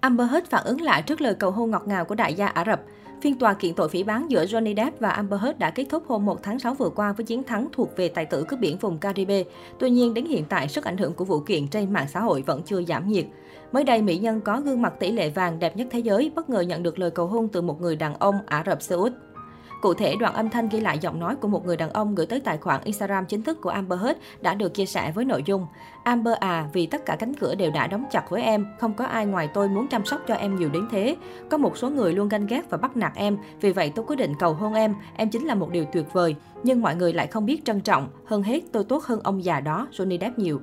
Amber Heard phản ứng lại trước lời cầu hôn ngọt ngào của đại gia Ả Rập. Phiên tòa kiện tội phỉ bán giữa Johnny Depp và Amber Heard đã kết thúc hôm 1 tháng 6 vừa qua với chiến thắng thuộc về tài tử cướp biển vùng Caribe. Tuy nhiên, đến hiện tại, sức ảnh hưởng của vụ kiện trên mạng xã hội vẫn chưa giảm nhiệt. Mới đây, mỹ nhân có gương mặt tỷ lệ vàng đẹp nhất thế giới bất ngờ nhận được lời cầu hôn từ một người đàn ông Ả Rập Xê Út. Cụ thể, đoạn âm thanh ghi lại giọng nói của một người đàn ông gửi tới tài khoản Instagram chính thức của Amber Heard đã được chia sẻ với nội dung Amber à, vì tất cả cánh cửa đều đã đóng chặt với em, không có ai ngoài tôi muốn chăm sóc cho em nhiều đến thế. Có một số người luôn ganh ghét và bắt nạt em, vì vậy tôi quyết định cầu hôn em, em chính là một điều tuyệt vời. Nhưng mọi người lại không biết trân trọng, hơn hết tôi tốt hơn ông già đó, Johnny Depp nhiều.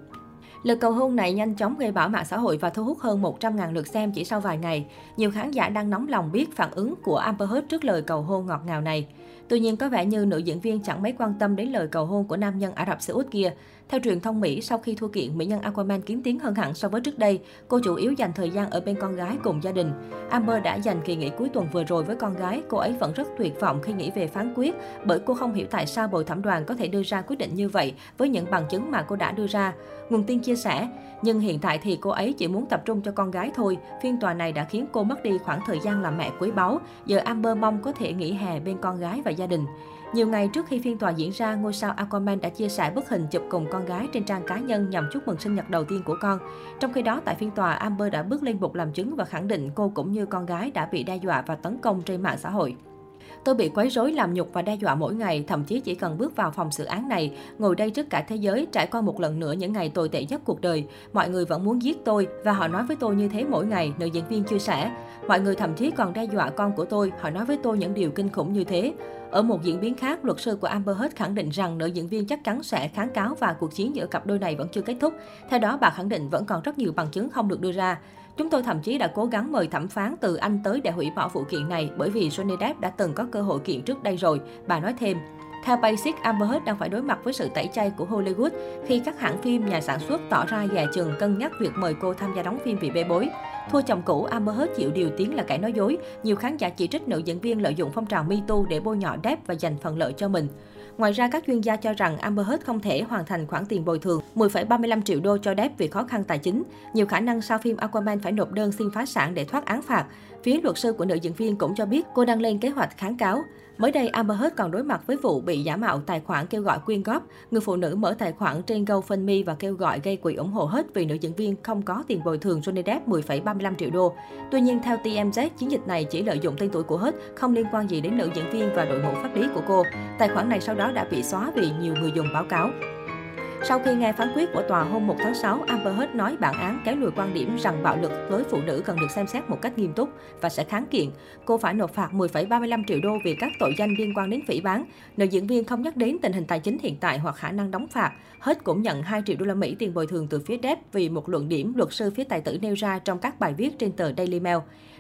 Lời cầu hôn này nhanh chóng gây bão mạng xã hội và thu hút hơn 100.000 lượt xem chỉ sau vài ngày. Nhiều khán giả đang nóng lòng biết phản ứng của Amber Heard trước lời cầu hôn ngọt ngào này. Tuy nhiên, có vẻ như nữ diễn viên chẳng mấy quan tâm đến lời cầu hôn của nam nhân Ả Rập Xê Út kia. Theo truyền thông Mỹ, sau khi thua kiện, mỹ nhân Aquaman kiến tiếng hơn hẳn so với trước đây. Cô chủ yếu dành thời gian ở bên con gái cùng gia đình. Amber đã dành kỳ nghỉ cuối tuần vừa rồi với con gái. Cô ấy vẫn rất tuyệt vọng khi nghĩ về phán quyết, bởi cô không hiểu tại sao bồi thẩm đoàn có thể đưa ra quyết định như vậy với những bằng chứng mà cô đã đưa ra. Nguồn tin chia sẻ, nhưng hiện tại thì cô ấy chỉ muốn tập trung cho con gái thôi. Phiên tòa này đã khiến cô mất đi khoảng thời gian làm mẹ quý báu. Giờ Amber mong có thể nghỉ hè bên con gái và gia đình. Nhiều ngày trước khi phiên tòa diễn ra, ngôi sao Aquaman đã chia sẻ bức hình chụp cùng con gái trên trang cá nhân nhằm chúc mừng sinh nhật đầu tiên của con. Trong khi đó, tại phiên tòa, Amber đã bước lên bục làm chứng và khẳng định cô cũng như con gái đã bị đe dọa và tấn công trên mạng xã hội. Tôi bị quấy rối làm nhục và đe dọa mỗi ngày, thậm chí chỉ cần bước vào phòng xử án này, ngồi đây trước cả thế giới, trải qua một lần nữa những ngày tồi tệ nhất cuộc đời. Mọi người vẫn muốn giết tôi và họ nói với tôi như thế mỗi ngày, nữ diễn viên chia sẻ. Mọi người thậm chí còn đe dọa con của tôi, họ nói với tôi những điều kinh khủng như thế. Ở một diễn biến khác, luật sư của Amber Heard khẳng định rằng nữ diễn viên chắc chắn sẽ kháng cáo và cuộc chiến giữa cặp đôi này vẫn chưa kết thúc. Theo đó, bà khẳng định vẫn còn rất nhiều bằng chứng không được đưa ra. Chúng tôi thậm chí đã cố gắng mời thẩm phán từ Anh tới để hủy bỏ vụ kiện này bởi vì Johnny Depp đã từng có cơ hội kiện trước đây rồi, bà nói thêm. Theo Basic, Amber Heard đang phải đối mặt với sự tẩy chay của Hollywood khi các hãng phim, nhà sản xuất tỏ ra dè chừng cân nhắc việc mời cô tham gia đóng phim vì bê bối. Thua chồng cũ, Amber Heard chịu điều tiếng là kẻ nói dối. Nhiều khán giả chỉ trích nữ diễn viên lợi dụng phong trào Me Too để bôi nhọ Depp và giành phần lợi cho mình. Ngoài ra, các chuyên gia cho rằng Amber Heard không thể hoàn thành khoản tiền bồi thường 10,35 triệu đô cho Depp vì khó khăn tài chính. Nhiều khả năng sau phim Aquaman phải nộp đơn xin phá sản để thoát án phạt. Phía luật sư của nữ diễn viên cũng cho biết cô đang lên kế hoạch kháng cáo. Mới đây, Amber Heard còn đối mặt với vụ bị giả mạo tài khoản kêu gọi quyên góp. Người phụ nữ mở tài khoản trên GoFundMe và kêu gọi gây quỹ ủng hộ hết vì nữ diễn viên không có tiền bồi thường Johnny Depp 10,35 triệu đô. Tuy nhiên, theo TMZ, chiến dịch này chỉ lợi dụng tên tuổi của Heard, không liên quan gì đến nữ diễn viên và đội ngũ pháp lý của cô. Tài khoản này sau đó đã bị xóa vì nhiều người dùng báo cáo. Sau khi nghe phán quyết của tòa hôm 1 tháng 6, Amber Heard nói bản án kéo lùi quan điểm rằng bạo lực với phụ nữ cần được xem xét một cách nghiêm túc và sẽ kháng kiện. Cô phải nộp phạt 10,35 triệu đô vì các tội danh liên quan đến phỉ bán. Nữ diễn viên không nhắc đến tình hình tài chính hiện tại hoặc khả năng đóng phạt. Heard cũng nhận 2 triệu đô la Mỹ tiền bồi thường từ phía Depp vì một luận điểm luật sư phía tài tử nêu ra trong các bài viết trên tờ Daily Mail.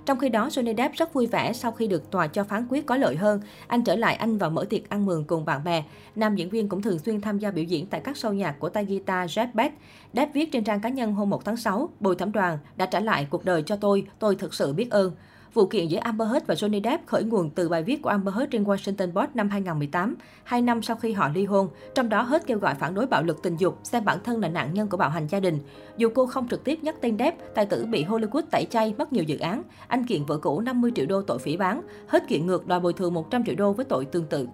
Trong khi đó, Johnny Depp rất vui vẻ sau khi được tòa cho phán quyết có lợi hơn. Anh trở lại Anh và mở tiệc ăn mừng cùng bạn bè. Nam diễn viên cũng thường xuyên tham gia biểu diễn tại các show nhạc của tay guitar Jeff Beck. Depp viết trên trang cá nhân hôm 1 tháng 6, bồi thẩm đoàn đã trả lại cuộc đời cho tôi, tôi thực sự biết ơn. Vụ kiện giữa Amber Heard và Johnny Depp khởi nguồn từ bài viết của Amber Heard trên Washington Post năm 2018, hai năm sau khi họ ly hôn. Trong đó, Heard kêu gọi phản đối bạo lực tình dục, xem bản thân là nạn nhân của bạo hành gia đình. Dù cô không trực tiếp nhắc tên Depp, tài tử bị Hollywood tẩy chay mất nhiều dự án. Anh kiện vợ cũ 50 triệu đô tội phỉ bán. Heard kiện ngược đòi bồi thường 100 triệu đô với tội tương tự.